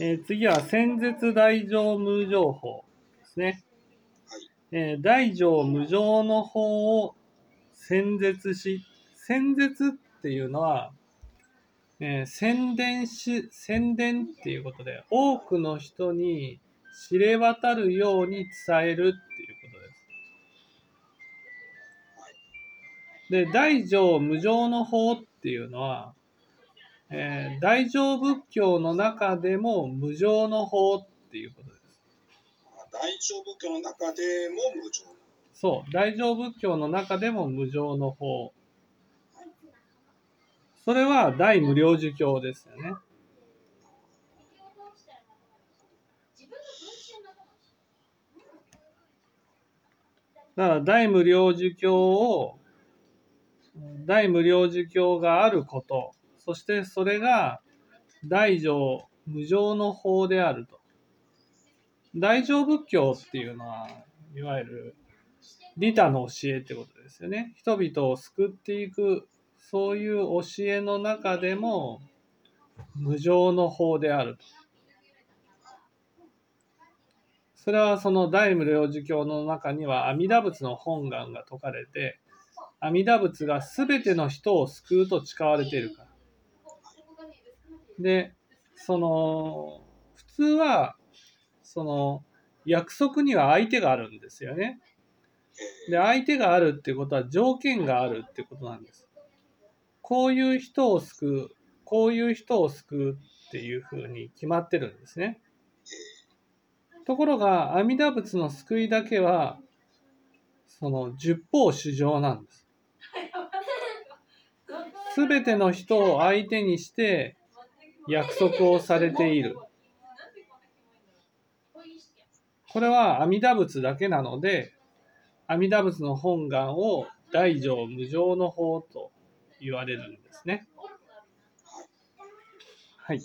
えー次は、先絶大乗無常法ですね。はい。えー大乗無常の法を宣絶し、宣絶っていうのは、えー宣伝し、宣伝っていうことで、多くの人に知れ渡るように伝えるっていうことです。で、大乗無常の法っていうのは、えー大乗仏教の中でも無常の法っていうことです。あ大乗仏教の中でも無常。そう、大乗仏教の中でも無常の法。それは大無量寿経ですよね。だから大無量寿経を、大無量寿経があること、そしてそれが大乗無常の法であると。大乗仏教っていうのは、いわゆる利他の教えってことですよね。人々を救っていく、そういう教えの中でも、無常の法であると。それはその大無量寿経の中には阿弥陀仏の本願が説かれて、阿弥陀仏が全ての人を救うと誓われているから。で、その、普通は、その、約束には相手があるんですよね。えで、相手があるってことは条件があるってことなんです。こういう人を救う、こういう人を救うっていうふうに決まってるんですね。ところが、阿弥陀仏の救いだけは、その十方主情なんです。すべての人を相手にして約束をされている。これは阿弥陀仏だけなので、阿弥陀仏の本願を大乗無常の法と言われるんですね。はい。